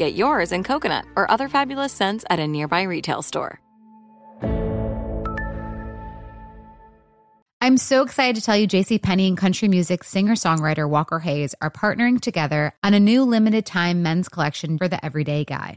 Get yours in coconut or other fabulous scents at a nearby retail store. I'm so excited to tell you JC Penney and country music singer-songwriter Walker Hayes are partnering together on a new limited time men's collection for the everyday guy.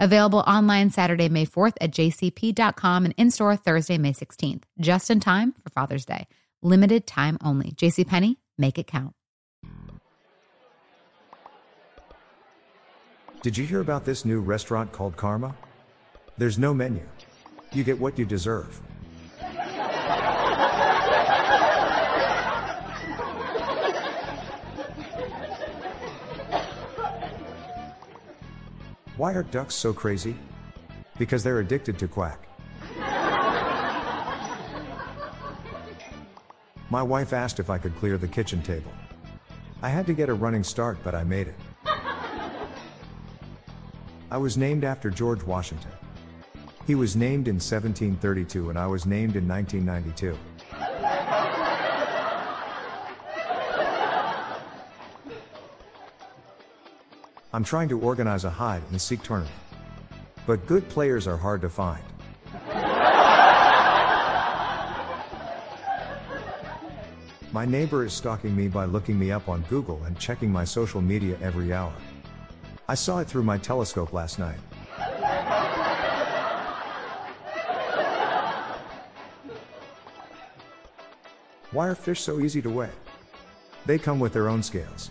Available online Saturday, May 4th at jcp.com and in store Thursday, May 16th, just in time for Father's Day. Limited time only. JCPenney, make it count. Did you hear about this new restaurant called Karma? There's no menu. You get what you deserve. Why are ducks so crazy? Because they're addicted to quack. My wife asked if I could clear the kitchen table. I had to get a running start, but I made it. I was named after George Washington. He was named in 1732 and I was named in 1992. I'm trying to organize a hide and seek tournament. But good players are hard to find. My neighbor is stalking me by looking me up on Google and checking my social media every hour. I saw it through my telescope last night. Why are fish so easy to weigh? They come with their own scales.